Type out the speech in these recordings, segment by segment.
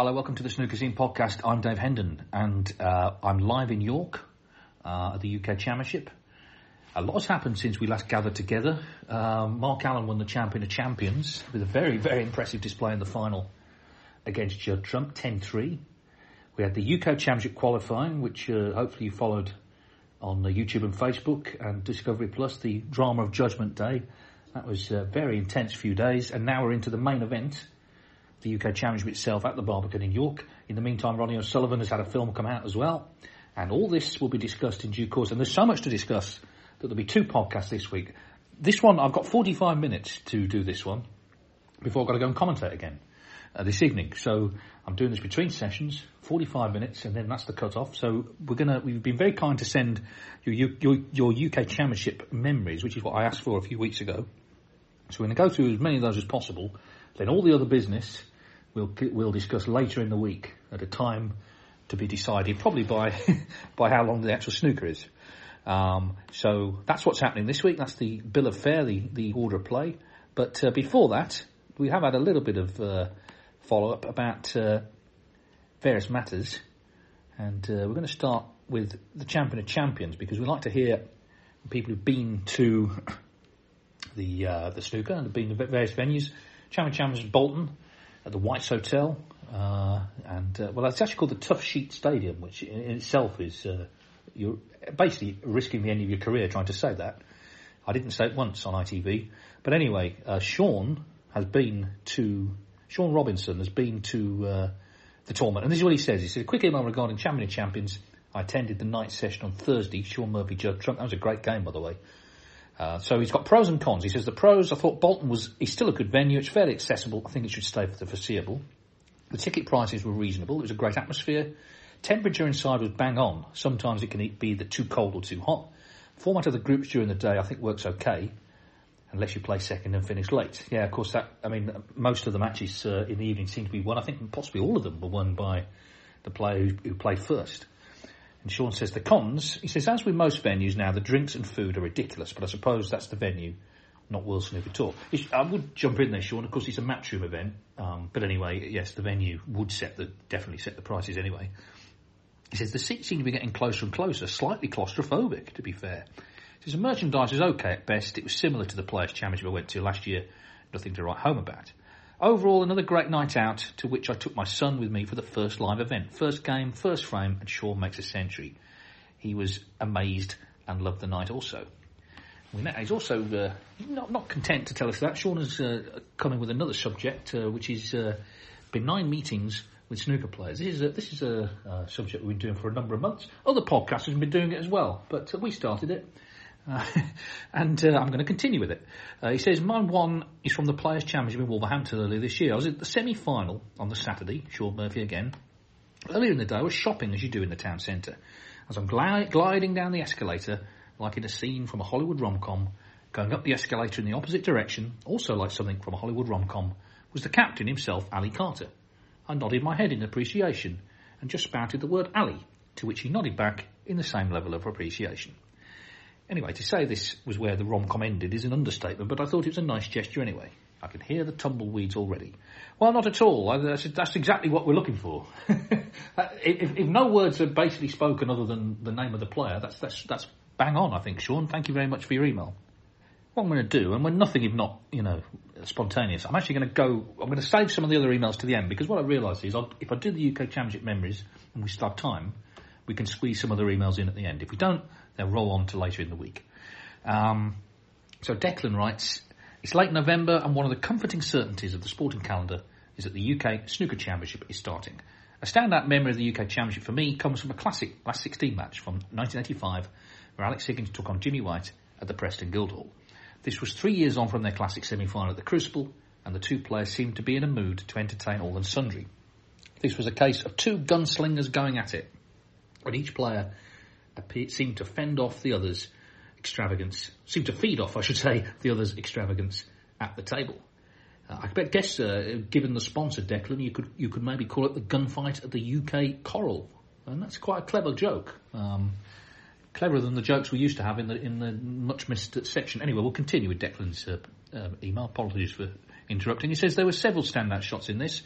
Hello, welcome to the Snooker Scene podcast. I'm Dave Hendon and uh, I'm live in York uh, at the UK Championship. A lot has happened since we last gathered together. Um, Mark Allen won the Champion of Champions with a very, very impressive display in the final against Judd Trump, 10-3. We had the UK Championship qualifying, which uh, hopefully you followed on YouTube and Facebook and Discovery Plus, the drama of Judgment Day. That was a very intense few days, and now we're into the main event, the UK Championship itself at the Barbican in York. In the meantime, Ronnie O'Sullivan has had a film come out as well, and all this will be discussed in due course. And there's so much to discuss that there'll be two podcasts this week. This one, I've got 45 minutes to do this one before I've got to go and commentate again uh, this evening. So I'm doing this between sessions, 45 minutes, and then that's the cut off. So we're gonna, we've been very kind to send your, your, your UK Championship memories, which is what I asked for a few weeks ago. So we're going to go through as many of those as possible. Then all the other business we'll, we'll discuss later in the week at a time to be decided, probably by, by how long the actual snooker is. Um, so that's what's happening this week. That's the bill of fare, the, the order of play. But uh, before that, we have had a little bit of uh, follow up about uh, various matters, and uh, we're going to start with the champion of champions because we like to hear people who've been to the uh, the snooker and have been to various venues. Champion of champions Bolton at the White's Hotel, uh, and uh, well, it's actually called the Toughsheet Stadium, which in itself is uh, you're basically risking the end of your career trying to say that. I didn't say it once on ITV, but anyway, Sean has been to Sean Robinson has been to uh, the tournament, and this is what he says. He "A quick email regarding Champion of Champions. I attended the night session on Thursday. Shaun Murphy, Judd Trump. That was a great game, by the way. Uh, so he's got pros and cons. He says the pros. I thought Bolton was. He's still a good venue. It's fairly accessible. I think it should stay for the foreseeable. The ticket prices were reasonable. It was a great atmosphere. Temperature inside was bang on. Sometimes it can be either too cold or too hot. Format of the groups during the day I think works okay unless you play second and finish late. Yeah, of course. That I mean, most of the matches uh, in the evening seem to be won. I think possibly all of them were won by the player who, who, played first. And Sean says the cons. He says, as with most venues now, the drinks and food are ridiculous. But I suppose that's the venue, not World Snooker Tour. I would jump in there, Sean. Of course, it's a matchroom event. Um, but anyway, yes, the venue would set the definitely set the prices anyway. He says the seats seem to be getting closer and closer, slightly claustrophobic, to be fair. He says the merchandise is okay at best. It was similar to the Players' Championship I went to last year. Nothing to write home about. Overall, another great night out to which I took my son with me for the first live event. First game, first frame, and Sean makes a century. He was amazed and loved the night also. We met, he's also uh, not, not content to tell us that. Sean has uh, come in with another subject, uh, which is uh, benign meetings with snooker players. This is a, this is a uh, subject we've been doing for a number of months. Other podcasters have been doing it as well, but we started it. Uh, and uh, I'm going to continue with it. Uh, he says, Mine one is from the Players' Championship in Wolverhampton earlier this year. I was at the semi-final on the Saturday, Shaun Murphy again. Earlier in the day, I was shopping as you do in the town centre. As I'm gl- gliding down the escalator, like in a scene from a Hollywood rom-com, going up the escalator in the opposite direction, also like something from a Hollywood rom-com, was the captain himself, Ali Carter. I nodded my head in appreciation and just spouted the word Ali, to which he nodded back in the same level of appreciation. Anyway, to say this was where the rom-com ended is an understatement, but I thought it was a nice gesture anyway. I can hear the tumbleweeds already. Well, not at all. That's, that's exactly what we're looking for. Uh, if, if, no words are basically spoken other than the name of the player, that's, that's, that's bang on, I think, Sean. Thank you very much for your email. What I'm going to do, and we're nothing if not, you know, spontaneous, I'm actually going to go, I'm going to save some of the other emails to the end because what I realise is I'll, if I do the UK Championship memories and we start time, we can squeeze some other emails in at the end. If we don't, they'll roll on to later in the week. Um, so Declan writes, it's late November and one of the comforting certainties of the sporting calendar is that the UK Snooker Championship is starting. A standout memory of the UK Championship for me comes from a classic last 16 match from 1985 where Alex Higgins took on Jimmy White at the Preston Guildhall. This was three years on from their classic semi-final at the Crucible and the two players seemed to be in a mood to entertain all and sundry. This was a case of two gunslingers going at it, and each player seemed to fend off the other's extravagance, seemed to feed off, I should say, the other's extravagance at the table. Uh, I guess, uh, given the sponsor, Declan, you could you could maybe call it the gunfight at the UK Coral, and that's quite a clever joke. Um, cleverer than the jokes we used to have in the in the much missed section. Anyway, we'll continue with Declan's uh, uh, email. Apologies for interrupting. He says there were several standout shots in this,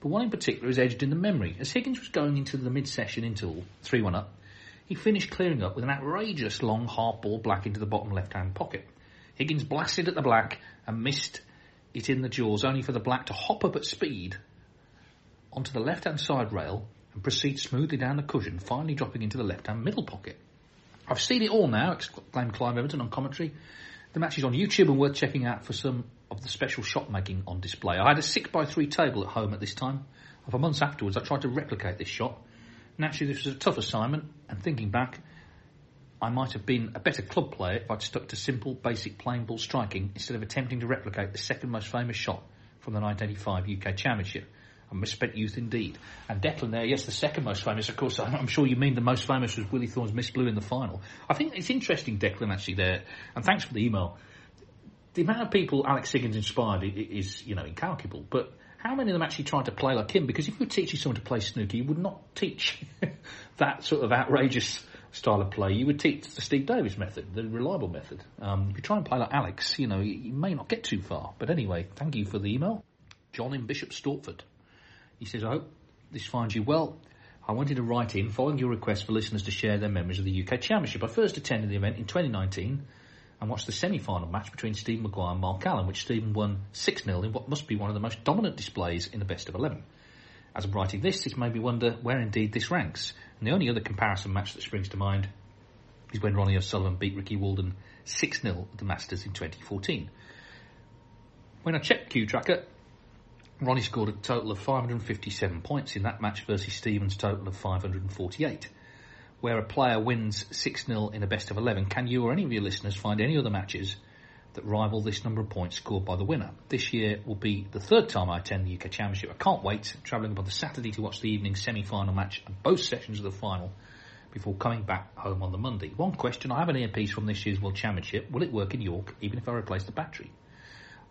but one in particular is edged in the memory. As Higgins was going into the mid-session interval, three-one up, he finished clearing up with an outrageous long half ball black into the bottom left-hand pocket. Higgins blasted at the black and missed it in the jaws, only for the black to hop up at speed onto the left-hand side rail and proceed smoothly down the cushion, finally dropping into the left-hand middle pocket. I've seen it all now, exclaimed Clive Everton on commentary. The match is on YouTube and worth checking out for some of the special shot making on display. I had a 6 by 3 table at home at this time. For months afterwards, I tried to replicate this shot. Naturally, this was a tough assignment, and thinking back, I might have been a better club player if I'd stuck to simple, basic plain ball striking instead of attempting to replicate the second most famous shot from the 1985 UK Championship. A misspent youth indeed. And Declan there, yes, the second most famous, of course, I'm sure you mean the most famous was Willie Thorne's Miss Blue in the final. I think it's interesting, Declan, actually, there, and thanks for the email. The amount of people Alex Higgins inspired is, you know, incalculable, but how many of them actually tried to play like him? Because if you were teaching someone to play snooker, you would not teach that sort of outrageous style of play. You would teach the Steve Davis method, the reliable method. Um, if you try and play like Alex, you know, you, you may not get too far. But anyway, thank you for the email. John in Bishop Stortford. He says, I hope this finds you well. I wanted to write in following your request for listeners to share their memories of the UK Championship. I first attended the event in 2019 and watched the semi-final match between Steve Maguire and Mark Allen, which Stephen won 6-0 in what must be one of the most dominant displays in the best of 11. As I'm writing this, this made me wonder where indeed this ranks. And the only other comparison match that springs to mind is when Ronnie O'Sullivan beat Ricky Walden 6-0 at the Masters in 2014. When I checked CueTracker, Ronnie scored a total of 557 points in that match versus Stevens' total of 548. Where a player wins 6-0 in a best of 11, can you or any of your listeners find any other matches that rival this number of points scored by the winner? This year will be the third time I attend the UK Championship. I can't wait, travelling on the Saturday to watch the evening semi-final match and both sessions of the final before coming back home on the Monday. One question, I have an earpiece from this year's World Championship. Will it work in York even if I replace the battery?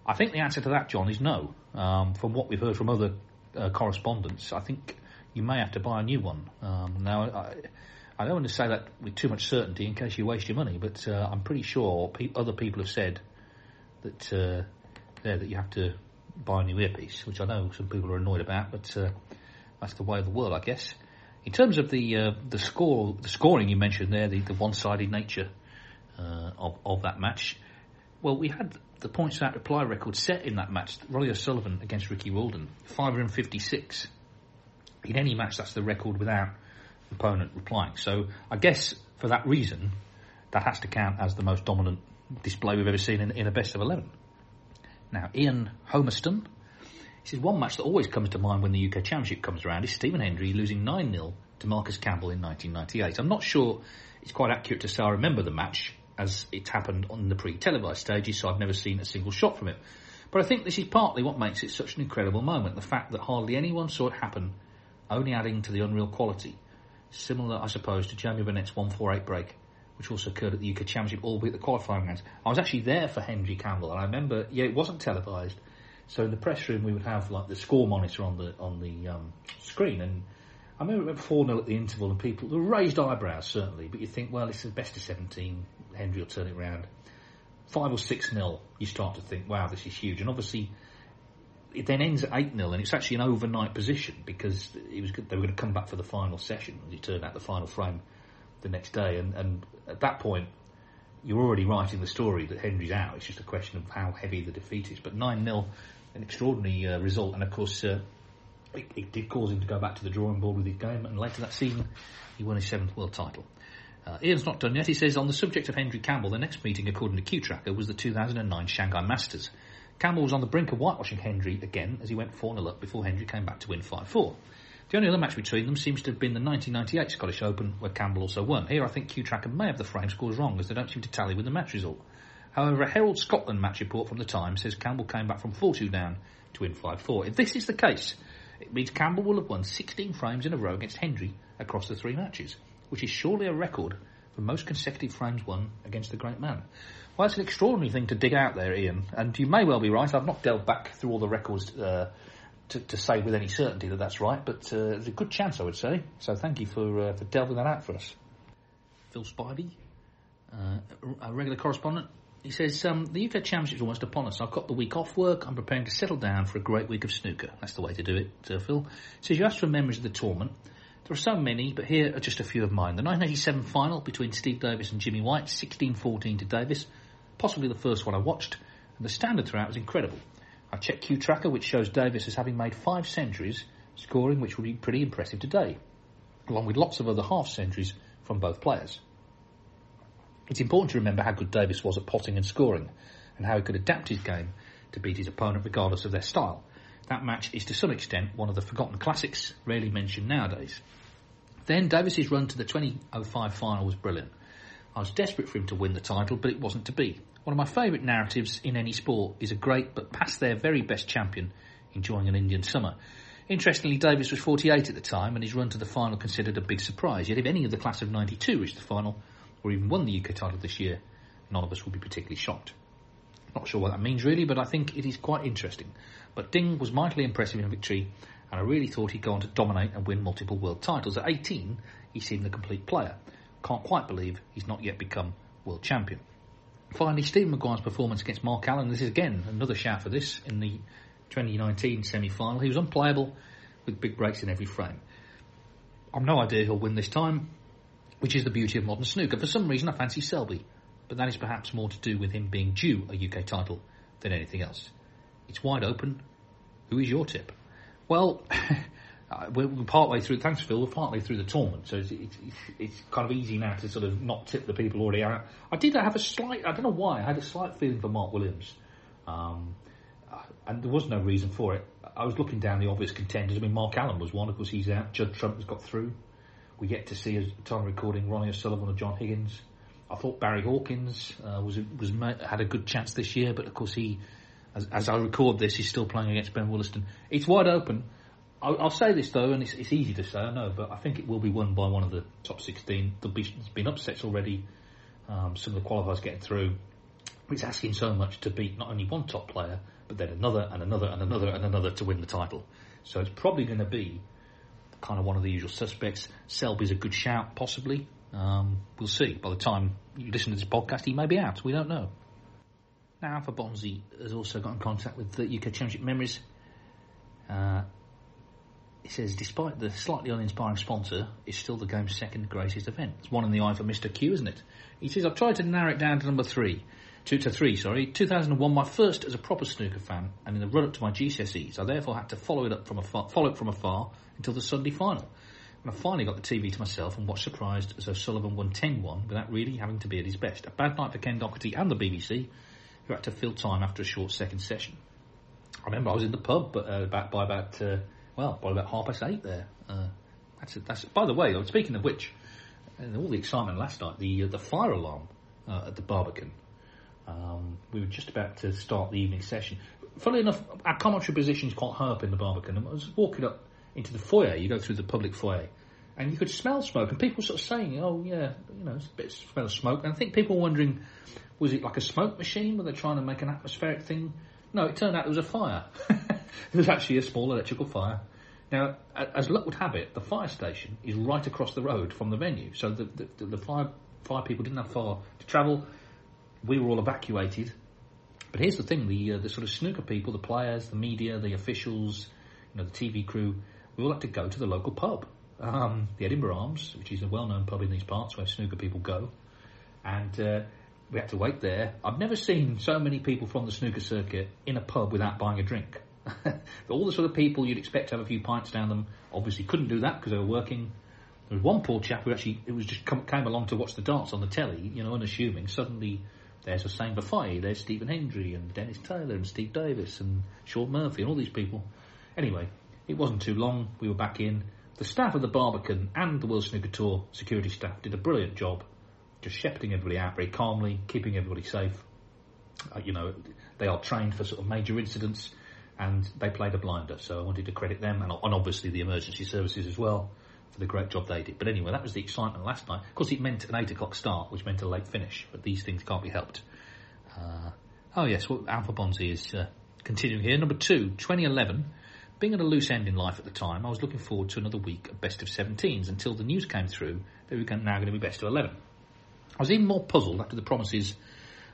I think the answer to that, John, is no. Um, from what we've heard from other uh, correspondents, I think you may have to buy a new one. Um, now, I, I, don't want to say that with too much certainty in case you waste your money, but uh, I'm pretty sure pe- other people have said that uh, there that you have to buy a new earpiece, which I know some people are annoyed about, but uh, that's the way of the world, I guess. In terms of the uh, the score, the scoring you mentioned there, the, the one-sided nature uh, of of that match. Well, we had the points out reply record set in that match. Ronnie O'Sullivan against Ricky Walden, 556. In any match, that's the record without opponent replying. So I guess for that reason, that has to count as the most dominant display we've ever seen in, in a best of 11. Now, Ian Homerston, he says one match that always comes to mind when the UK Championship comes around is Stephen Hendry losing 9-0 to Marcus Campbell in 1998. I'm not sure it's quite accurate to say I remember the match as it happened on the pre-televised stages, so I've never seen a single shot from it. But I think this is partly what makes it such an incredible moment, the fact that hardly anyone saw it happen, only adding to the unreal quality. Similar, I suppose, to Jamie Burnett's 148 break, which also occurred at the UK Championship, albeit the qualifying rounds. I was actually there for Hendry Campbell, and I remember, yeah, it wasn't televised, so in the press room we would have like the score monitor on the on the um, screen, and I remember 4 0 at the interval, and people, the raised eyebrows certainly, but you think, well, it's the best of 17, Hendry will turn it round. 5 or 6 0, you start to think, wow, this is huge. And obviously, it then ends at 8 0, and it's actually an overnight position because it was they were going to come back for the final session, as it turned out, the final frame the next day. And, and at that point, you're already writing the story that Hendry's out. It's just a question of how heavy the defeat is. But 9 0, an extraordinary uh, result, and of course, uh, it, it, did cause him to go back to the drawing board with his game, and later that season, he won his seventh world title. Uh, Ian's not done yet. He says on the subject of Hendry Campbell, the next meeting, according to CueTracker, was the 2009 Shanghai Masters. Campbell was on the brink of whitewashing Hendry again as he went 4 0 up before Hendry came back to win 5 4. The only other match between them seems to have been the 1998 Scottish Open, where Campbell also won. Here, I think CueTracker may have the frame scores wrong, as they don't seem to tally with the match result. However, a Herald Scotland match report from the time says Campbell came back from 4-2 down to win 5-4. If this is the case, it means Campbell will have won 16 frames in a row against Hendry across the three matches, which is surely a record for most consecutive frames won against the great man. Well, it's an extraordinary thing to dig out there, Ian, and you may well be right. I've not delved back through all the records uh, to, to, say with any certainty that that's right, but uh, there's a good chance, I would say. So thank you for, uh, for delving that out for us. Phil Spivey, uh, a regular correspondent, he says, um, the UK Championship's almost upon us. I've got the week off work. I'm preparing to settle down for a great week of snooker. That's the way to do it, uh, Phil. He says, you asked for memories of the tournament. There are so many, but here are just a few of mine. The 1987 final between Steve Davis and Jimmy White, 16-14 to Davis, possibly the first one I watched, and the standard throughout was incredible. I checked CueTracker, which shows Davis as having made five centuries, scoring which would be pretty impressive today, along with lots of other half centuries from both players. It's important to remember how good Davis was at potting and scoring, and how he could adapt his game to beat his opponent regardless of their style. That match is to some extent one of the forgotten classics, rarely mentioned nowadays. Then Davis's run to the 2005 final was brilliant. I was desperate for him to win the title, but it wasn't to be. One of my favourite narratives in any sport is a great but past their very best champion enjoying an Indian summer. Interestingly, Davis was 48 at the time, and his run to the final considered a big surprise. Yet, if any of the class of 92 reached the final, or even won the UK title this year, none of us would be particularly shocked. Not sure what that means really, but I think it is quite interesting. But Ding was mightily impressive in a victory, and I really thought he'd go on to dominate and win multiple world titles. At 18, he seemed the complete player. Can't quite believe he's not yet become world champion. Finally, Stephen Maguire's performance against Mark Allen. This is again another shout for this in the 2019 semi-final. He was unplayable with big breaks in every frame. I've no idea who'll win this time, which is the beauty of modern snooker. For some reason, I fancy Selby, but that is perhaps more to do with him being due a UK title than anything else. It's wide open. Who is your tip? Well, we're, we're partway through. Thanks, Phil. We're partway through the tournament, so it's, it's, it's, kind of easy now to sort of not tip the people already out. I did have a slight. I don't know why. I had a slight feeling for Mark Williams, um, and there was no reason for it. I was looking down the obvious contenders. I mean, Mark Allen was one. Of course, he's out. Judd Trump has got through. We get to see, as time recording, Ronnie O'Sullivan or John Higgins. I thought Barry Hawkins uh, was was had a good chance this year, but of course he, as, as I record this, he's still playing against Ben Woollaston. It's wide open. I'll, I'll, say this though, and it's, it's, easy to say, I know, but I think it will be won by one of the top 16. There'll be, there's been upsets already. Um, some of the qualifiers getting through. It's asking so much to beat not only one top player, but then another and another and another and another to win the title. So it's probably going to be kind of one of the usual suspects. Selby's a good shout, possibly. Um, we'll see. By the time you listen to this podcast, he may be out. We don't know. Now, Alpha Bonzi has also got in contact with the UK Championship Memories. Uh, he says, despite the slightly uninspiring sponsor, it's still the game's second greatest event. It's one in the eye for Mr. Q, isn't it? He says, I've tried to narrow it down to number three. Two to three, sorry. 2001, my first as a proper snooker fan, and in the run up to my GCSEs, I therefore had to follow it up from afar, follow it from afar until the Sunday final. And I finally got the TV to myself and watched surprised as O'Sullivan won 10-1 without really having to be at his best. A bad night for Ken Doherty and the BBC, who had to fill time after a short second session. I remember I was in the pub but, uh, about, by about uh, well, by about half past eight there. Uh, that's, that's By the way, speaking of which, and all the excitement last night, the uh, the fire alarm uh, at the Barbican. Um, we were just about to start the evening session. Funnily enough, our commentary position is quite high up in the Barbican. I was walking up into the foyer. You go through the public foyer, and you could smell smoke, and people were sort of saying, "Oh yeah, you know, it's a bit of smell of smoke." And I think people were wondering, was it like a smoke machine? Were they trying to make an atmospheric thing? No, it turned out it was a fire. it was actually a small electrical fire. Now, as luck would have it, the fire station is right across the road from the venue, so the, the, the fire fire people didn't have far to travel. We were all evacuated. But here's the thing: the uh, the sort of snooker people, the players, the media, the officials, you know, the TV crew, we all had to go to the local pub, um, the Edinburgh Arms, which is a well-known pub in these parts where snooker people go, and. Uh, we had to wait there. I've never seen so many people from the snooker circuit in a pub without buying a drink. all the sort of people you'd expect to have a few pints down them obviously couldn't do that because they were working. There was one poor chap who actually it was just come, came along to watch the darts on the telly, you know, unassuming. Suddenly, there's a Hossein Vafaei, there's Stephen Hendry and Dennis Taylor and Steve Davis and Shaun Murphy and all these people. Anyway, it wasn't too long. We were back in. The staff of the Barbican and the World Snooker Tour security staff did a brilliant job, just shepherding everybody out very calmly, keeping everybody safe. uh, you know, they are trained for sort of major incidents, and they played a blinder. So I wanted to credit them, and, and obviously the emergency services as well for the great job they did. But anyway, that was the excitement last night. Of course, it meant an eight o'clock start, which meant a late finish. But these things can't be helped. Uh, oh yes, well, Alpha Bonzi is uh, continuing here. Number two, 2011. Being at a loose end in life at the time, I was looking forward to another week of best of 17s until the news came through that we were now going to be best of 11. I was even more puzzled after the promises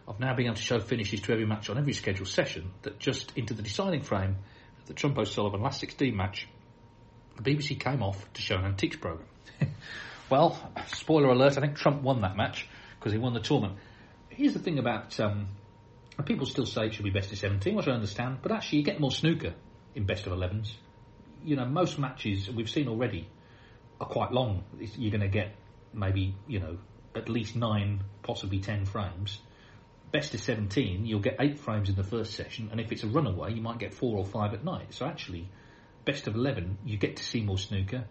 of now being able to show finishes to every match on every scheduled session that just into the deciding frame of the Trump O'Sullivan last 16 match, the BBC came off to show an antiques programme. well, spoiler alert, I think Trump won that match because he won the tournament. Here's the thing about, um, people still say it should be best of 17, which I understand, but actually you get more snooker in best of 11s. You know, most matches we've seen already are quite long. You're going to get maybe, you know, at least nine, possibly ten frames. Best of 17, you'll get eight frames in the first session, and if it's a runaway, you might get four or five at night. So actually, best of 11, you get to see more snooker.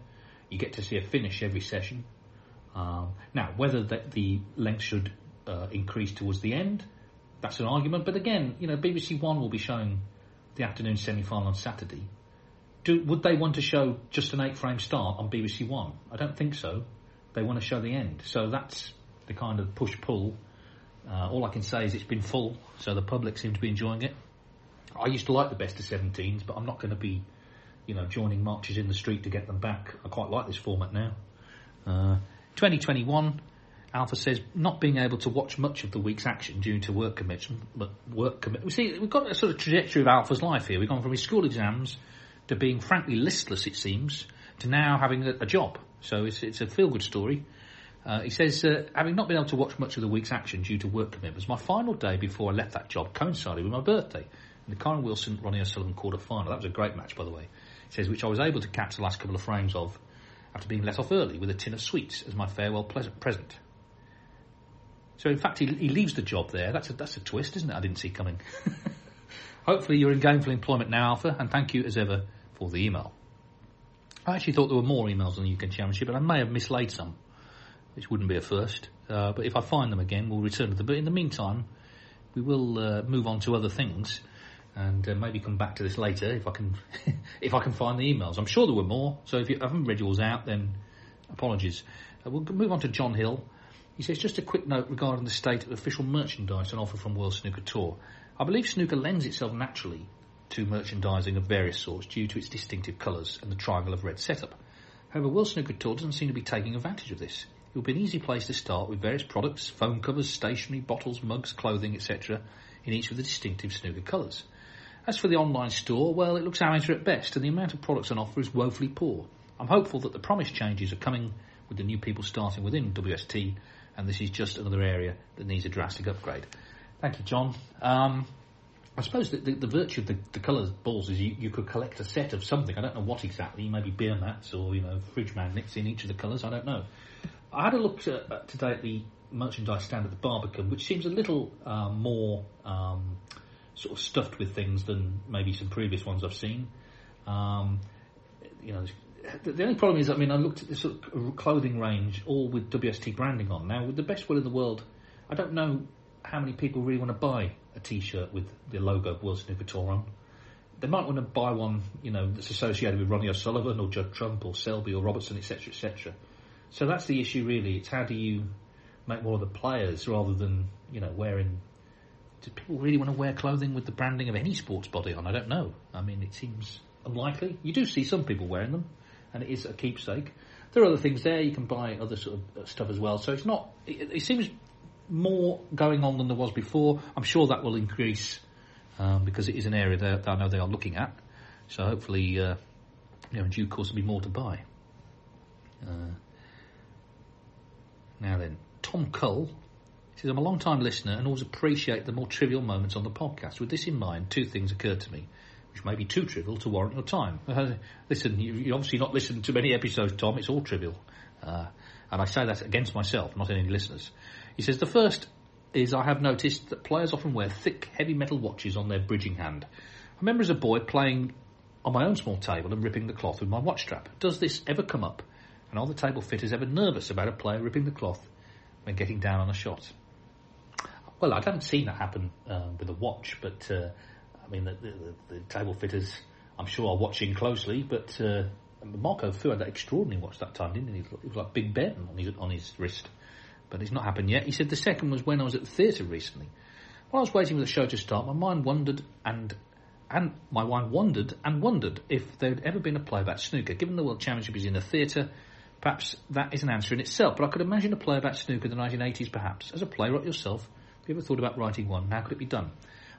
You get to see a finish every session. Um, now, whether that the length should uh, increase towards the end, that's an argument. But again, you know, BBC One will be showing the afternoon semi-final on Saturday. Do, would they want to show just an eight-frame start on BBC One? I don't think so. They want to show the end. So that's the kind of push-pull. Uh, all I can say is it's been full, so the public seem to be enjoying it. I used to like the best of 17s, but I'm not going to be, you know, joining marches in the street to get them back. I quite like this format now. Uh, 2021, Alpha says not being able to watch much of the week's action due to work commitment. But work commit. We see we've got a sort of trajectory of Alpha's life here. We've gone from his school exams to being frankly listless, it seems, to now having a, a job. So it's, it's a feel-good story. Uh, he says, uh, having not been able to watch much of the week's action due to work commitments, my final day before I left that job coincided with my birthday. In the Kyren Wilson Ronnie O'Sullivan quarter final. That was a great match, by the way. He says, which I was able to catch the last couple of frames of after being let off early with a tin of sweets as my farewell present. So in fact, he, he leaves the job there. That's a, that's a twist, isn't it? I didn't see coming. Hopefully you're in gainful employment now, Alpha, and thank you as ever for the email. I actually thought there were more emails on the UK Championship, and I may have mislaid some, which wouldn't be a first. Uh, but if I find them again, we'll return to them. But in the meantime, we will uh, move on to other things, and uh, maybe come back to this later if I can if I can find the emails. I'm sure there were more. So if you haven't read yours out, then apologies. Uh, we'll move on to John Hill. He says, just a quick note regarding the state of official merchandise on offer from World Snooker Tour. I believe snooker lends itself naturally to merchandising of various sorts due to its distinctive colours and the triangle of red setup. However, World Snooker Tour doesn't seem to be taking advantage of this. It would be an easy place to start with various products, phone covers, stationery, bottles, mugs, clothing, etc., in each of the distinctive snooker colours. As for the online store, well, it looks amateur at best, and the amount of products on offer is woefully poor. I'm hopeful that the promised changes are coming with the new people starting within WST and this is just another area that needs a drastic upgrade. Thank you, John. Um, I suppose the, the, the, virtue of the, the colours balls is you, you could collect a set of something. I don't know what exactly. Maybe beer mats or you know fridge magnets in each of the colours. I don't know. I had a look to, today at the merchandise stand at the Barbican, which seems a little uh, more um, sort of stuffed with things than maybe some previous ones I've seen. Um, you know, the only problem is, I mean, I looked at this sort of clothing range, all with WST branding on. Now, with the best will in the world, I don't know how many people really want to buy a T-shirt with the logo of World Snooker Tour on. They might want to buy one, you know, that's associated with Ronnie O'Sullivan or Judd Trump or Selby or Robertson, etc., etc. So that's the issue, really. It's how do you make more of the players rather than, you know, wearing. Do people really want to wear clothing with the branding of any sports body on? I don't know. I mean, it seems unlikely. You do see some people wearing them and it is a keepsake. There are other things there. You can buy other sort of uh, stuff as well. So it's not. It, it seems more going on than there was before. I'm sure that will increase um, because it is an area that, I know they are looking at. So hopefully, uh, you know, in due course, there'll be more to buy. Now then, Tom Cull says, I'm a long time listener and always appreciate the more trivial moments on the podcast. With this in mind, two things occurred to me which may be too trivial to warrant your time. Uh, listen, you, you obviously not listened to many episodes, Tom. It's all trivial. Uh, and I say that against myself, not any listeners. He says, the first is I have noticed that players often wear thick, heavy metal watches on their bridging hand. I remember as a boy playing on my own small table and ripping the cloth with my watch strap. Does this ever come up? And are the table fitters ever nervous about a player ripping the cloth when getting down on a shot? well, I haven't seen that happen um, with a watch, but uh, I mean, the, the, the, table fitters, I'm sure, are watching closely. But uh, Marco Fu had that extraordinary watch that time, didn't he? It was like Big Ben on his on his wrist, but it's not happened yet. He said the second was when I was at the theatre recently. While I was waiting for the show to start, my mind wondered and and my mind wondered and wondered if there had ever been a play about snooker. Given the World Championship is in a theatre, perhaps that is an answer in itself. But I could imagine a play about snooker in the 1980s, perhaps. As a playwright yourself, have you ever thought about writing one? How could it be done?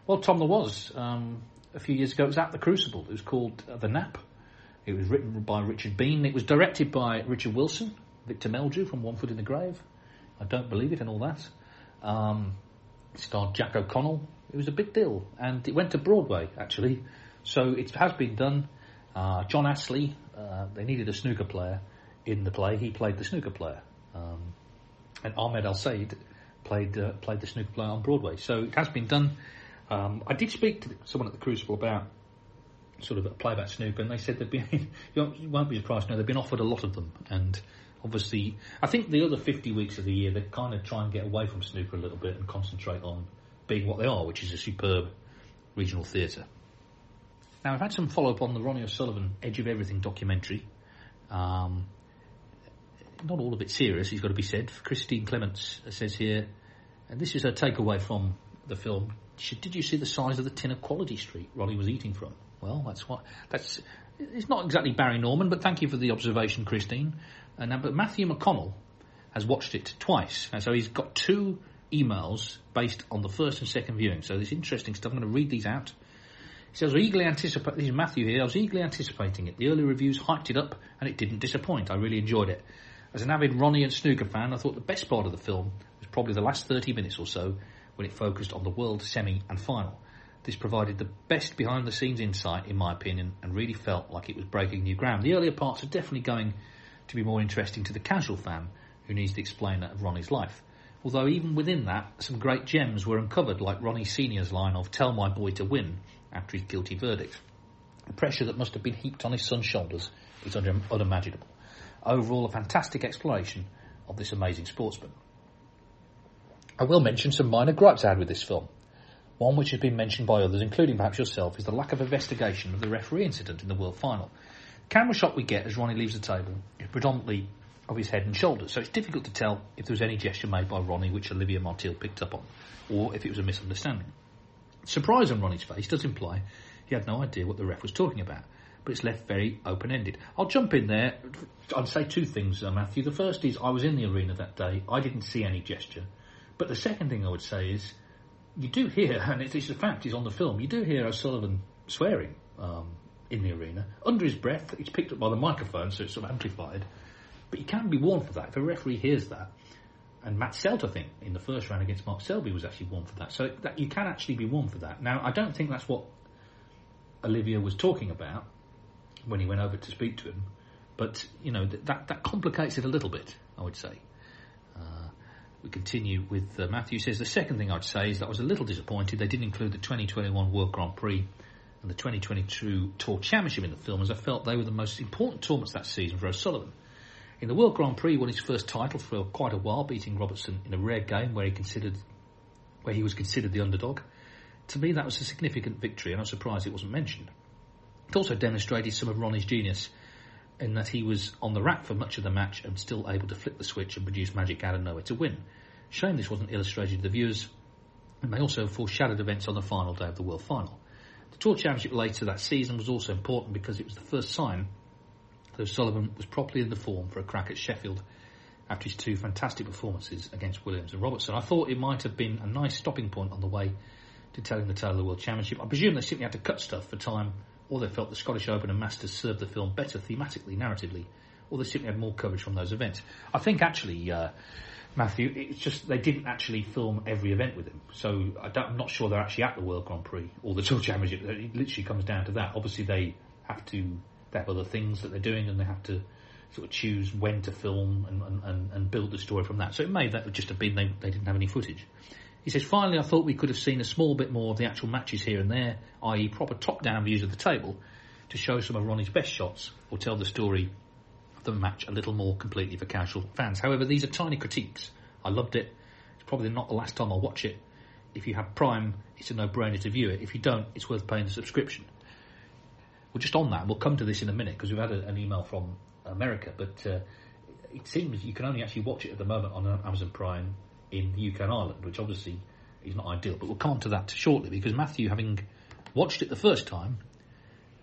Well, Tom, there was. Um, a few years ago, it was at the Crucible. It was called uh, The Nap. It was written by Richard Bean. It was directed by Richard Wilson, Victor Meldrew from One Foot in the Grave. I don't believe it and all that. Um, starred Jack O'Connell, it was a big deal, and it went to Broadway actually. So it has been done. Uh, John Astley, uh, they needed a snooker player in the play. He played the snooker player, um, and Ahmed El Sayed played uh, played the snooker player on Broadway. So it has been done. Um, I did speak to someone at the Crucible about sort of a play about snooker, and they said been. you won't be surprised know they've been offered a lot of them, and obviously, I think the other 50 weeks of the year they kind of try and get away from snooker a little bit and concentrate on being what they are, which is a superb regional theatre. Now, I've had some follow up on the Ronnie O'Sullivan Edge of Everything documentary. Um, not all of it serious, he's got to be said. Christine Clements says here, and this is her takeaway from the film. Did you see the size of the tin of Quality Street Ronnie was eating from? Well, that's what that's. It's not exactly Barry Norman, but thank you for the observation, Christine. Uh, now, but Matthew McConnell has watched it twice, and so he's got two emails based on the first and second viewing. So this interesting stuff. I'm going to read these out. He says, I was eagerly anticipating, this is Matthew here, I was eagerly anticipating it. The early reviews hyped it up and it didn't disappoint. I really enjoyed it. As an avid Ronnie and snooker fan, I thought the best part of the film was probably the last 30 minutes or so when it focused on the world semi and final. This provided the best behind the scenes insight, in my opinion, and really felt like it was breaking new ground. The earlier parts are definitely going to be more interesting to the casual fan who needs the explainer of Ronnie's life. Although even within that, some great gems were uncovered, like Ronnie Sr.'s line of Tell my boy to win after his guilty verdict. The pressure that must have been heaped on his son's shoulders is unimaginable. Overall, a fantastic exploration of this amazing sportsman. I will mention some minor gripes I had with this film. One which has been mentioned by others, including perhaps yourself, is the lack of investigation of the referee incident in the World Final. The camera shot we get as Ronnie leaves the table is predominantly of his head and shoulders. So it's difficult to tell if there was any gesture made by Ronnie which Olivier Marteel picked up on, or if it was a misunderstanding. Surprise on Ronnie's face does imply he had no idea what the ref was talking about, but it's left very open-ended. I'll jump in there. I'd say two things, uh, Matthew. The first is I was in the arena that day. I didn't see any gesture. But the second thing I would say is you do hear, and it's, it's a fact, he's on the film, you do hear O'Sullivan swearing um, in the arena. Under his breath, it's picked up by the microphone, so it's sort of amplified. But you can be warned for that. If a referee hears that, and Matt Selt, I think, in the first round against Mark Selby was actually warned for that. So that you can actually be warned for that. Now, I don't think that's what Olivier was talking about when he went over to speak to him, but you know that that complicates it a little bit. I would say. Uh, we continue with uh, Matthew says the second thing I'd say is that I was a little disappointed they didn't include the 2021 World Grand Prix and the 2022 Tour Championship in the film, as I felt they were the most important tournaments that season for O'Sullivan. In the World Grand Prix, won his first title for quite a while, beating Robertson in a rare game where he considered where he was considered the underdog. To me, that was a significant victory, and I'm surprised it wasn't mentioned. It also demonstrated some of Ronnie's genius in that he was on the rack for much of the match and still able to flip the switch and produce magic out of nowhere to win. Shame this wasn't illustrated to the viewers. It may also foreshadowed events on the final day of the World Final. The Tour Championship later that season was also important because it was the first sign that Sullivan was properly in the form for a crack at Sheffield after his two fantastic performances against Williams and Robertson. I thought it might have been a nice stopping point on the way to telling the tale of the World Championship. I presume they simply had to cut stuff for time, or they felt the Scottish Open and Masters served the film better thematically, narratively, or they simply had more coverage from those events. I think actually, uh, Matthew, it's just they didn't actually film every event with him. So I am not sure they're actually at the World Grand Prix or the Tour Championship. It literally comes down to that. Obviously, they have to they have other things that they're doing and they have to sort of choose when to film and, and, and build the story from that. So it may that just have been they, they didn't have any footage. He says, finally, I thought we could have seen a small bit more of the actual matches here and there, i.e., proper top down views of the table to show some of Ronnie's best shots or tell the story of the match a little more completely for casual fans. However, these are tiny critiques. I loved it. It's probably not the last time I'll watch it. if you have Prime, it's a no-brainer to view it. If you don't, it's worth paying the subscription. Well, just on that, we'll come to this in a minute because we've had a, an email from America, but uh, it seems you can only actually watch it at the moment on Amazon Prime in the UK and Ireland, which obviously is not ideal. But we'll come on to that shortly because Matthew, having watched it the first time,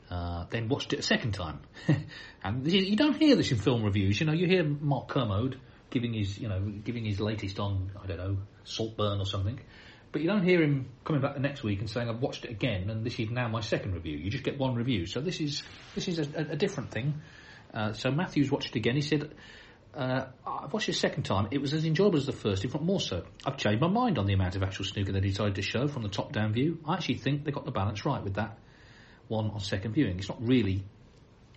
uh, then watched it a second time, and you don't hear this in film reviews. You know, you hear Mark Kermode giving his, you know, giving his latest on, I don't know, Saltburn or something. But you don't hear him coming back the next week and saying, "I've watched it again, and this is now my second review." You just get one review. So this is this is a, a, different thing. Uh, so Matthew's watched it again. He said, uh, "I've watched it a second time. It was as enjoyable as the first, if not more so. I've changed my mind on the amount of actual snooker they decided to show from the top-down view. I actually think they got the balance right with that one on second viewing. It's not really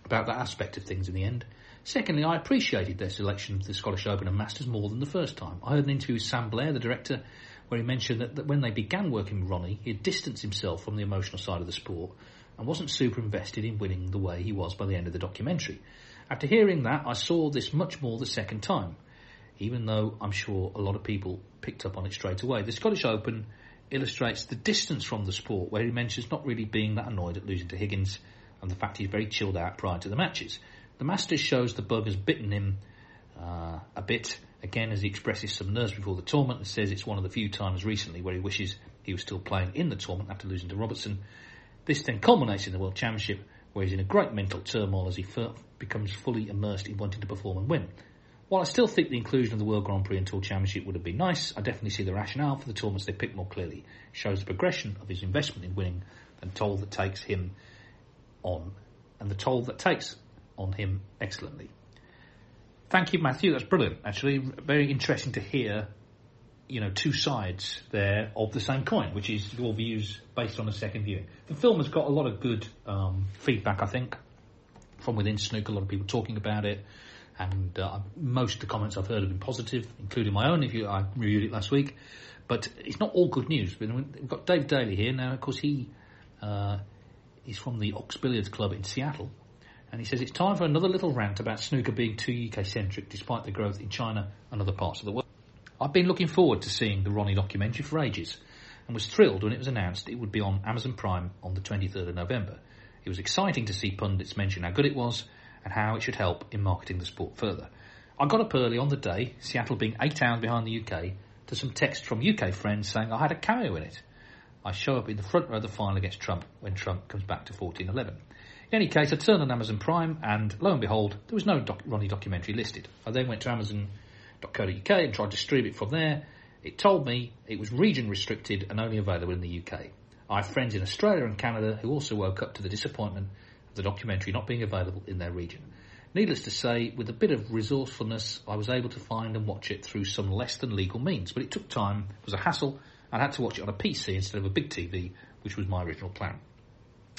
about that aspect of things in the end." Secondly, I appreciated their selection of the Scottish Open and Masters more than the first time. I heard an interview with Sam Blair, the director, where he mentioned that, that when they began working with Ronnie, he had distanced himself from the emotional side of the sport and wasn't super invested in winning the way he was by the end of the documentary. After hearing that, I saw this much more the second time, even though I'm sure a lot of people picked up on it straight away. The Scottish Open illustrates the distance from the sport, where he mentions not really being that annoyed at losing to Higgins and the fact he's very chilled out prior to the matches. The Masters shows the bug has bitten him uh, a bit, again as he expresses some nerves before the tournament and says it's one of the few times recently where he wishes he was still playing in the tournament after losing to Robertson. This then culminates in the World Championship where he's in a great mental turmoil as he f- becomes fully immersed in wanting to perform and win. While I still think the inclusion of the World Grand Prix and Tour Championship would have been nice, I definitely see the rationale for the tournaments they picked more clearly. It shows the progression of his investment in winning and toll that takes him on, and the toll that takes on him excellently. Thank you, Matthew. That's brilliant. Actually, very interesting to hear. You know, two sides there of the same coin, which is your views based on a second viewing. The film has got a lot of good um, feedback, I think, from within snooker. A lot of people talking about it, and uh, most of the comments I've heard have been positive, including my own. If you, I reviewed it last week, but it's not all good news. We've got Dave Daly here now. Of course, he uh, is from the Ox Billiards Club in Seattle, and he says it's time for another little rant about snooker being too UK centric despite the growth in China and other parts of the world. I've been looking forward to seeing the Ronnie documentary for ages and was thrilled when it was announced it would be on Amazon Prime on the 23rd of November. It was exciting to see pundits mention how good it was and how it should help in marketing the sport further. I got up early on the day, Seattle being eight hours behind the UK, to some text from UK friends saying I had a cameo in it. I show up in the front row of the final against Trump when Trump comes back to 1411. In any case, I turned on Amazon Prime, and lo and behold, there was no doc- Ronnie documentary listed. I then went to Amazon.co.uk and tried to stream it from there. It told me it was region restricted and only available in the UK. I have friends in Australia and Canada who also woke up to the disappointment of the documentary not being available in their region. Needless to say, with a bit of resourcefulness, I was able to find and watch it through some less than legal means, but it took time, it was a hassle, and I had to watch it on a PC instead of a big TV, which was my original plan.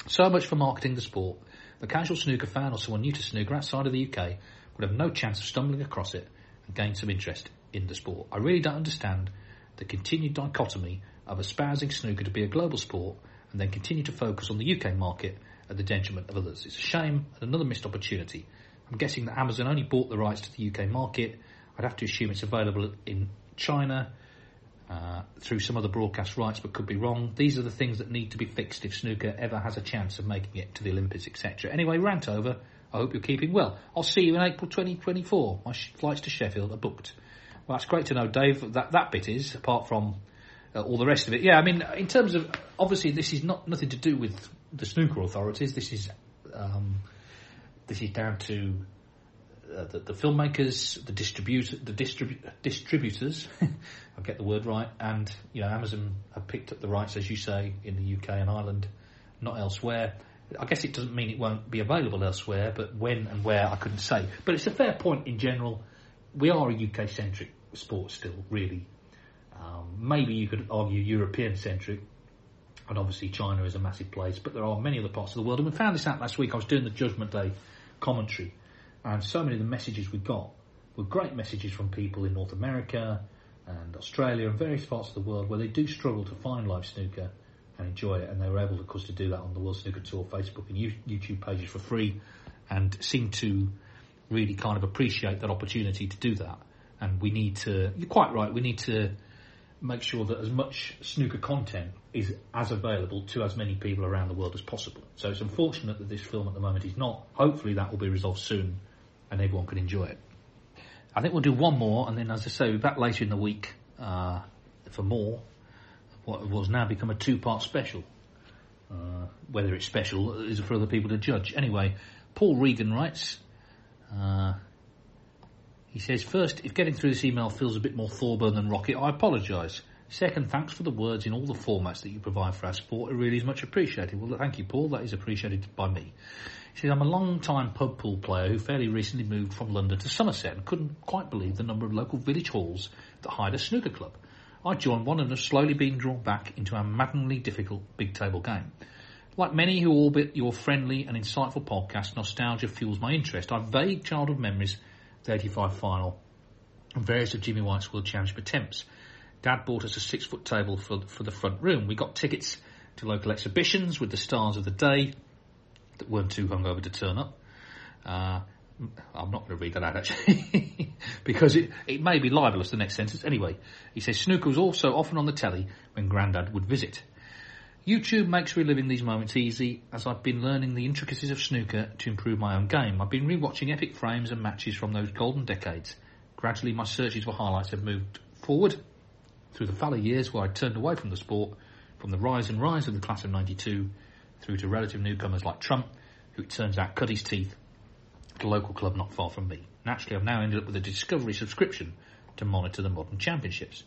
So much for marketing the sport. The casual snooker fan or someone new to snooker outside of the UK would have no chance of stumbling across it and gain some interest in the sport. I really don't understand the continued dichotomy of espousing snooker to be a global sport and then continue to focus on the UK market at the detriment of others. It's a shame and another missed opportunity. I'm guessing that Amazon only bought the rights to the UK market. I'd have to assume it's available in China uh, through some other broadcast rights, but could be wrong. These are the things that need to be fixed if snooker ever has a chance of making it to the Olympics, etc. Anyway, rant over. I hope you're keeping well. I'll see you in April 2024. My flights to Sheffield are booked. Well, that's great to know, Dave. That that bit is apart from uh, all the rest of it. Yeah, I mean, in terms of obviously, this is not nothing to do with the snooker authorities. This is um, this is down to uh, the, the, filmmakers, the distributor, the distribu- distributors. I'll get the word right. And you know, Amazon have picked up the rights, as you say, in the UK and Ireland, not elsewhere. I guess it doesn't mean it won't be available elsewhere, but when and where I couldn't say. But it's a fair point in general. We are a UK centric sport still, really. Um, maybe you could argue European centric, and obviously China is a massive place, but there are many other parts of the world. And we found this out last week. I was doing the Judgment Day commentary and so many of the messages we got were great messages from people in North America and Australia and various parts of the world where they do struggle to find live snooker and enjoy it. And they were able, of course, to do that on the World Snooker Tour Facebook and YouTube pages for free and seem to really kind of appreciate that opportunity to do that. And we need to, you're quite right, we need to make sure that as much snooker content is as available to as many people around the world as possible. So it's unfortunate that this film at the moment is not. Hopefully that will be resolved soon and everyone can enjoy it. I think we'll do one more and then, as I say, we'll be back later in the week uh, for more. What has now become a two-part special. Uh, whether it's special is for other people to judge. Anyway, Paul Regan writes. Uh, he says, first, if getting through this email feels a bit more Thorburn than Rocket, I apologise. Second, thanks for the words in all the formats that you provide for our sport. It really is much appreciated. Well, thank you, Paul. That is appreciated by me. He says, I'm a long-time pub pool player who fairly recently moved from London to Somerset and couldn't quite believe the number of local village halls that hide a snooker club. I joined one and have slowly been drawn back into our maddeningly difficult big table game. Like many who orbit your friendly and insightful podcast, nostalgia fuels my interest. I've vague childhood memories the 85 final and various of Jimmy White's World Championship attempts. Dad bought us a six foot table for, for the front room. We got tickets to local exhibitions with the stars of the day that weren't too hungover to turn up. Uh, I'm not going to read that out actually, because it, it may be libelous, the next sentence. Anyway, he says snooker was also often on the telly when Grandad would visit. YouTube makes reliving these moments easy as I've been learning the intricacies of snooker to improve my own game. I've been rewatching epic frames and matches from those golden decades. Gradually my searches for highlights have moved forward through the fallow years where I turned away from the sport, from the rise and rise of the class of 92 through to relative newcomers like Trump, who it turns out cut his teeth local club not far from me. Naturally I've now ended up with a Discovery subscription to monitor the modern championships.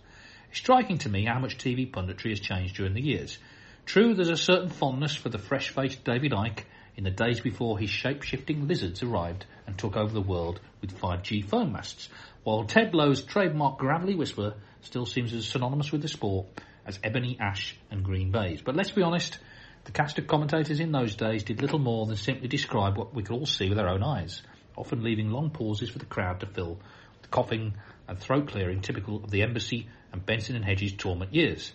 It's striking to me how much TV punditry has changed during the years. True, there's a certain fondness for the fresh-faced David Icke in the days before his shape-shifting lizards arrived and took over the world with 5G phone masts, while Ted Lowe's trademark gravelly whisper still seems as synonymous with the sport as ebony, ash and green baize. But let's be honest, the cast of commentators in those days did little more than simply describe what we could all see with our own eyes, often leaving long pauses for the crowd to fill, with coughing and throat clearing typical of the Embassy and Benson and Hedges torment years.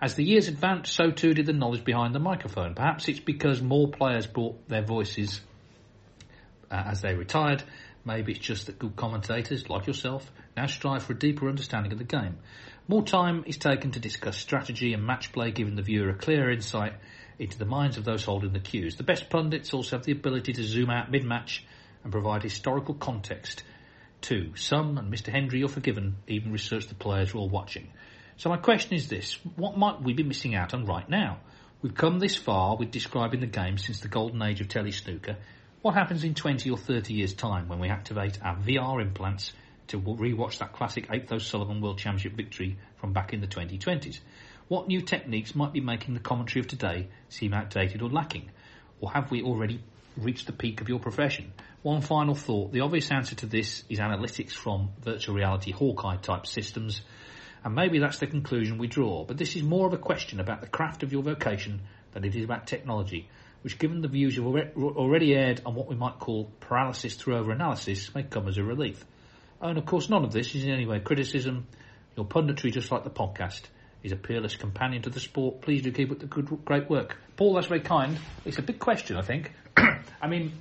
As the years advanced, so too did the knowledge behind the microphone. Perhaps it's because more players brought their voices uh, as they retired. Maybe it's just that good commentators, like yourself, now strive for a deeper understanding of the game. More time is taken to discuss strategy and match play, giving the viewer a clearer insight into the minds of those holding the cues. The best pundits also have the ability to zoom out mid-match and provide historical context too. Some, and Mr Hendry, you're forgiven, even research the players who are watching. So my question is this, what might we be missing out on right now? We've come this far with describing the game since the golden age of telly snooker. What happens in 20 or 30 years time when we activate our VR implants to rewatch that classic 8th O'Sullivan World Championship victory from back in the 2020s? What new techniques might be making the commentary of today seem outdated or lacking? Or have we already reached the peak of your profession? One final thought. The obvious answer to this is analytics from virtual reality Hawkeye type systems and maybe that's the conclusion we draw. But this is more of a question about the craft of your vocation than it is about technology, which, given the views you've already aired on what we might call paralysis through over analysis, may come as a relief. And of course, none of this is in any way criticism. Your punditry, just like the podcast, is a peerless companion to the sport. Please do keep up the good, great work. Paul, that's very kind. It's a big question, I think. I mean,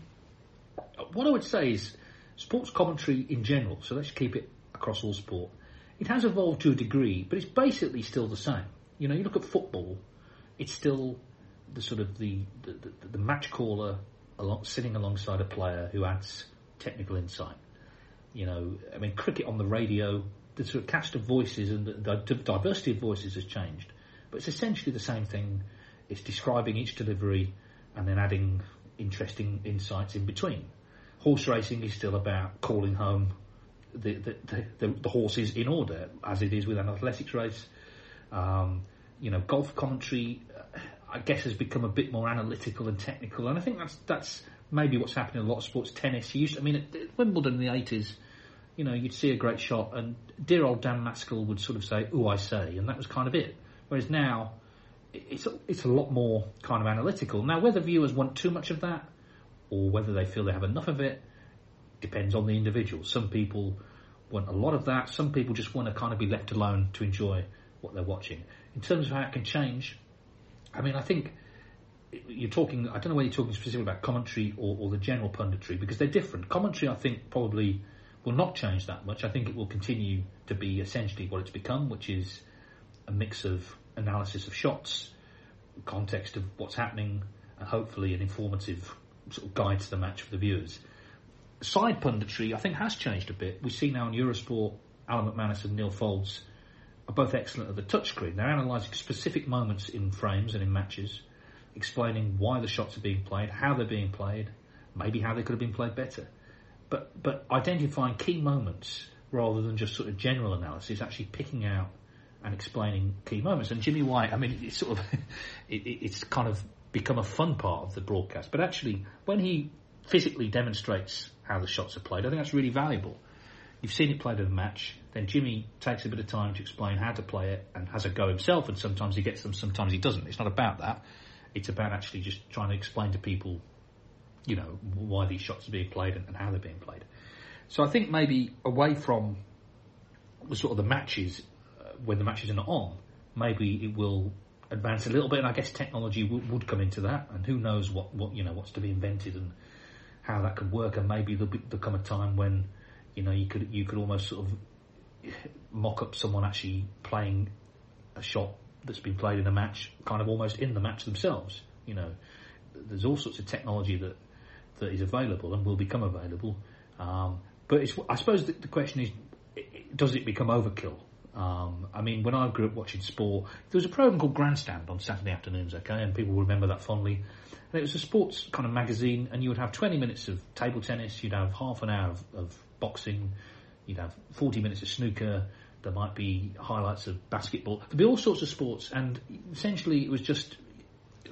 what I would say is sports commentary in general, so let's keep it across all sport, it has evolved to a degree, but it's basically still the same. You know, you look at football, it's still the sort of the the, the, the match caller along, sitting alongside a player who adds technical insight. You know, I mean, cricket on the radio, the sort of cast of voices and the, the diversity of voices has changed, but it's essentially the same thing. It's describing each delivery and then adding interesting insights in between. Horse racing is still about calling home the, the, the, the, horses in order, as it is with an athletics race. Um, you know, golf commentary, I guess, has become a bit more analytical and technical, and I think that's that's maybe what's happening in a lot of sports. Tennis, used, I mean, at Wimbledon in the eighties, you know, you'd see a great shot, and dear old Dan Maskell would sort of say, "Oh, I say," and that was kind of it. Whereas now, it's a, it's a lot more kind of analytical. Now, whether viewers want too much of that, or whether they feel they have enough of it, depends on the individual. Some people want a lot of that. Some people just want to kind of be left alone to enjoy what they're watching. In terms of how it can change, I mean, I think you're talking. I don't know whether you're talking specifically about commentary or, or the general punditry because they're different. Commentary, I think, probably will not change that much. I think it will continue to be essentially what it's become, which is a mix of analysis of shots, context of what's happening, and hopefully an informative sort of guide to the match for the viewers. Side punditry, I think, has changed a bit. We see now on Eurosport, Alan McManus and Neil Foulds are both excellent at the touchscreen. They're analysing specific moments in frames and in matches, explaining why the shots are being played, how they're being played, maybe how they could have been played better. But but identifying key moments rather than just sort of general analysis, actually picking out and explaining key moments. And Jimmy White, I mean, it's sort of it, it's kind of become a fun part of the broadcast. But actually, when he physically demonstrates how the shots are played, I think that's really valuable. You've seen it played in a match. Then Jimmy takes a bit of time to explain how to play it and has a go himself. And sometimes he gets them, sometimes he doesn't. It's not about that. It's about actually just trying to explain to people, you know, why these shots are being played and, and how they're being played. So I think maybe away from the sort of the matches uh, when the matches are not on, maybe it will advance a little bit. And I guess technology w- would come into that. And who knows what, what you know what's to be invented and how that could work. And maybe there'll, be, there'll come a time when you know, you could you could almost sort of mock up someone actually playing a shot that's been played in a match, kind of almost in the match themselves. You know, there's all sorts of technology that that is available and will become available. Um, but I suppose the, the, question is, does it become overkill? Um, I mean, when I grew up watching sport, there was a program called Grandstand on Saturday afternoons, okay, and people will remember that fondly. And it was a sports kind of magazine, and you would have 20 minutes of table tennis, you'd have half an hour of, of boxing, you'd have 40 minutes of snooker, there might be highlights of basketball, there'd be all sorts of sports, and essentially it was just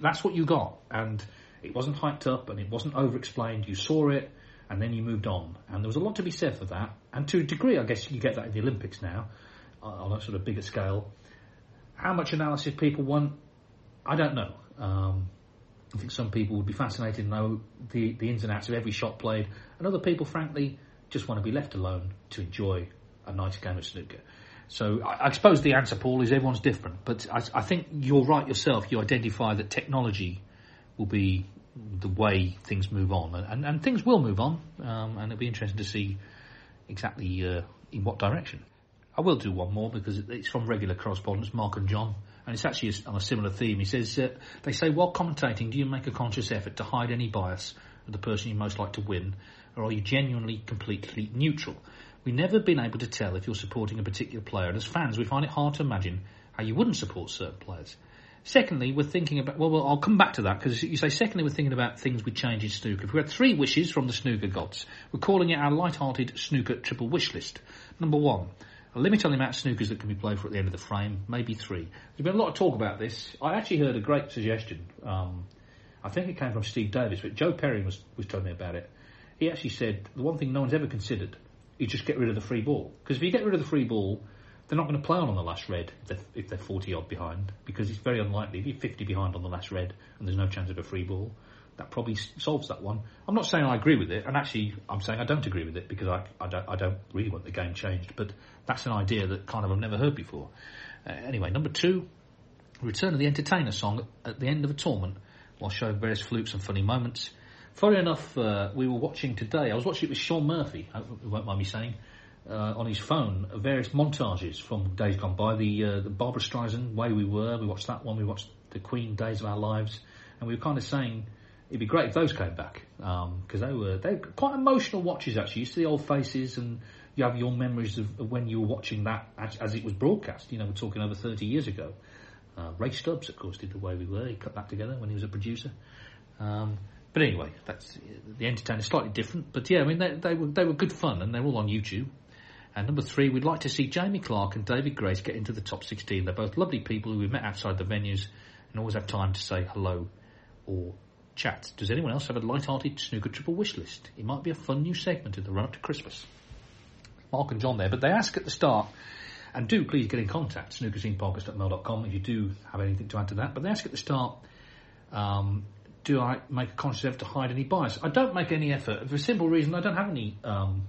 that's what you got, and it wasn't hyped up and it wasn't over explained. You saw it, and then you moved on, and there was a lot to be said for that. And to a degree, I guess you get that in the Olympics now, on a sort of bigger scale. How much analysis people want, I don't know. Um, I think some people would be fascinated to know the, the ins and outs of every shot played, and other people, frankly, just want to be left alone to enjoy a nice game of snooker. So I, I suppose the answer, Paul, is everyone's different. But I, I, think you're right yourself. You identify that technology will be the way things move on, and, and, and things will move on, um, and it'll be interesting to see exactly uh, in what direction. I will do one more because it's from regular correspondents, Mark and John, and it's actually on a similar theme. He says, uh, they say, while commentating, do you make a conscious effort to hide any bias of the person you most like to win or are you genuinely completely neutral? We've never been able to tell if you're supporting a particular player, and as fans, we find it hard to imagine how you wouldn't support certain players. Secondly, we're thinking about, well, well I'll come back to that because you say, secondly, we're thinking about things we change in snooker. If we had three wishes from the snooker gods, we're calling it our light-hearted snooker triple wish list. Number one, a limit on the amount of snookers that can be played for at the end of the frame, maybe three. There's been a lot of talk about this. I actually heard a great suggestion. Um, I think it came from Steve Davis, but Joe Perry was, was telling me about it he actually said the one thing no one's ever considered is just get rid of the free ball. Because if you get rid of the free ball, they're not going to play on on the last red if they're, if they're 40 odd behind, because it's very unlikely. If you're 50 behind on the last red and there's no chance of a free ball, that probably solves that one. I'm not saying I agree with it, and actually I'm saying I don't agree with it because I, I, don't, I don't really want the game changed, but that's an idea that kind of I've never heard before. Uh, anyway, number two, return of the entertainer song at the end of a tournament while showing various flukes and funny moments. Funny enough, uh, we were watching today. I was watching it with Shaun Murphy. I won't mind me saying. Uh, on his phone, various montages from days gone by. The, uh, the Barbra Streisand Way We Were. We watched that one. We watched the Queen Days of Our Lives, and we were kind of saying it'd be great if those came back because um, they were they were quite emotional watches. Actually, you see the old faces and you have your memories of, of when you were watching that as, as, it was broadcast. You know, we're talking over 30 years ago. Uh, Ray Stubbs, of course, did the way we were. He cut that together when he was a producer. Um, but anyway, that's the entertainer slightly different. But yeah, I mean they, they were they were good fun, and they're all on YouTube. And number three, we'd like to see Jamie Clarke and David Grace get into the top 16. They're both lovely people who we met outside the venues and always have time to say hello or chat. Does anyone else have a light-hearted snooker triple wish list? It might be a fun new segment in the run-up to Christmas. Mark and John there, but they ask at the start, and do please get in contact, snookerscenepodcast.mail.com if you do have anything to add to that, but they ask at the start, um, do I make a conscious effort to hide any bias? I don't make any effort for a simple reason. I don't have any um,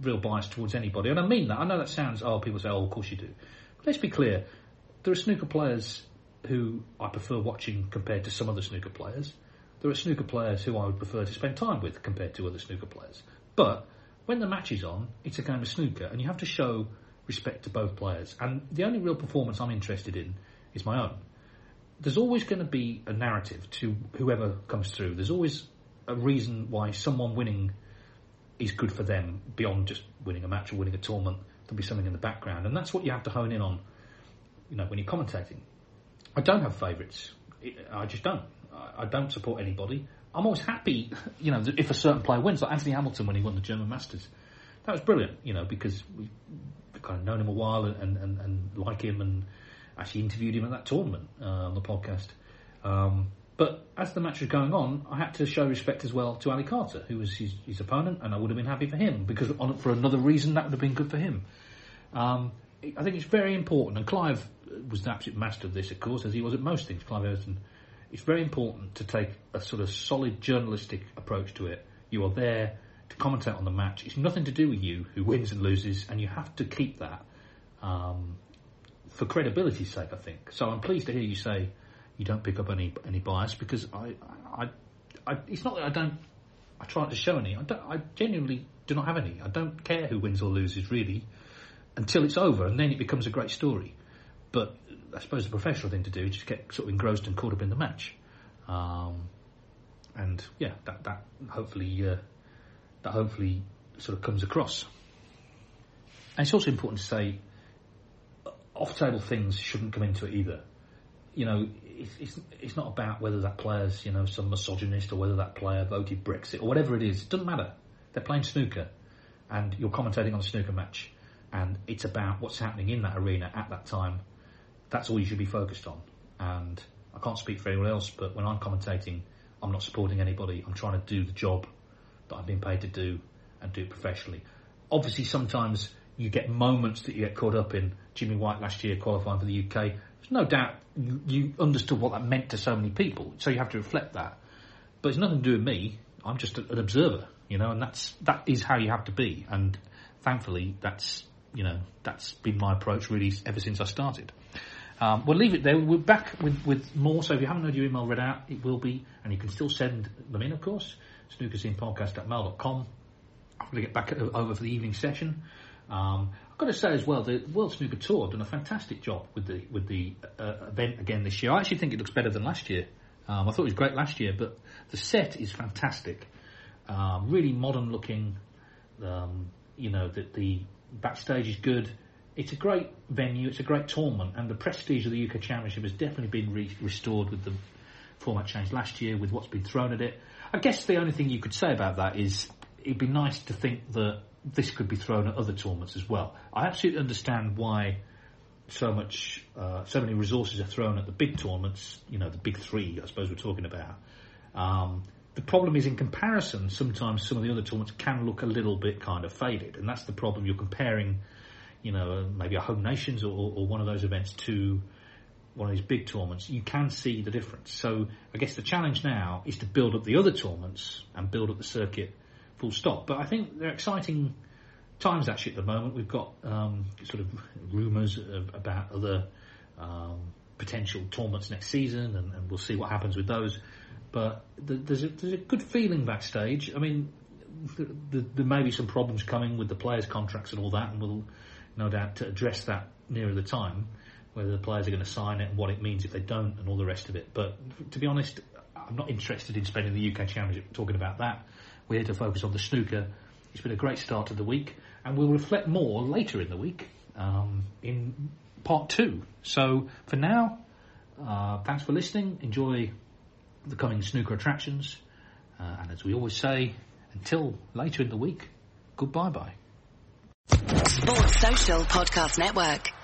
real bias towards anybody, and I mean that. I know that sounds oh, people say, oh, of course you do. But let's be clear. There are snooker players who I prefer watching compared to some other snooker players. There are snooker players who I would prefer to spend time with compared to other snooker players. But when the match is on, it's a game of snooker, and you have to show respect to both players. And the only real performance I'm interested in is my own. There's always going to be a narrative to whoever comes through. There's always a reason why someone winning is good for them beyond just winning a match or winning a tournament. There'll be something in the background, and that's what you have to hone in on. You know, when you're commentating. I don't have favourites. I just don't. I don't support anybody. I'm always happy, you know, if a certain player wins, like Anthony Hamilton when he won the German Masters. That was brilliant, you know, because we've kind of known him a while and, and, and like him and actually interviewed him at that tournament uh, on the podcast. Um, but as the match was going on, I had to show respect as well to Ali Carter, who was his, his opponent, and I would have been happy for him because on, for another reason that would have been good for him. Um, I think it's very important, and Clive was the absolute master of this, of course, as he was at most things. Clive Everton. It's very important to take a sort of solid journalistic approach to it. You are there to commentate on the match. It's nothing to do with you who wins and loses, and you have to keep that um, for credibility's sake. I think. So I'm pleased to hear you say you don't pick up any any bias because I, I, I it's not that I don't. I try not to show any. I, don't, I genuinely do not have any. I don't care who wins or loses really until it's over, and then it becomes a great story. But I suppose the professional thing to do is just get sort of engrossed and caught up in the match. Um, and yeah, that that hopefully uh, that hopefully sort of comes across. And it's also important to say, off-table things shouldn't come into it either. You know, it's, it's, it's not about whether that player's you know some misogynist or whether that player voted Brexit or whatever it is. It doesn't matter. They're playing snooker, and you're commentating on a snooker match, and it's about what's happening in that arena at that time. That's all you should be focused on. And I can't speak for anyone else, but when I'm commentating, I'm not supporting anybody. I'm trying to do the job that I've been paid to do and do it professionally. Obviously, sometimes you get moments that you get caught up in. Jimmy White last year qualifying for the UK. There's no doubt you, you understood what that meant to so many people, so you have to reflect that. But it's nothing to do with me. I'm just an observer, you know, and that's that is how you have to be. And thankfully, that's you know that's been my approach really ever since I started. Um, we'll leave it there. We're back with, with more. So if you haven't had your email read out, it will be, and you can still send them in, of course. Snookerscenepodcast at. I'm going to get back over for the evening session. Um, I've got to say as well, the World Snooker Tour done a fantastic job with the with the uh, event again this year. I actually think it looks better than last year. Um, I thought it was great last year, but the set is fantastic. Um, really modern looking. Um, you know, that the backstage is good. It's a great venue. It's a great tournament, and the prestige of the UK Championship has definitely been re- restored with the format change last year, with what's been thrown at it. I guess the only thing you could say about that is it'd be nice to think that this could be thrown at other tournaments as well. I absolutely understand why so much, uh, so many resources are thrown at the big tournaments. You know, the big three, I suppose we're talking about. Um, the problem is, in comparison, sometimes some of the other tournaments can look a little bit kind of faded, and that's the problem. You're comparing, you know, maybe a home nations or, or one of those events to one of these big tournaments. You can see the difference. So I guess the challenge now is to build up the other tournaments and build up the circuit full stop. But I think they're exciting times actually at the moment. We've got um, sort of rumours about other um, potential tournaments next season, and, and, we'll see what happens with those. But the, there's, a, there's a good feeling backstage. I mean, the, the, there may be some problems coming with the players' contracts and all that, and we'll no doubt address that nearer the time, whether the players are going to sign it and what it means if they don't, and all the rest of it. But to be honest, I'm not interested in spending the UK Championship talking about that. We're here to focus on the snooker. It's been a great start to the week, and we'll reflect more later in the week um, in part two. So for now, uh, thanks for listening. Enjoy the coming snooker attractions, uh, and as we always say, until later in the week, goodbye bye. Sports Social Podcast Network.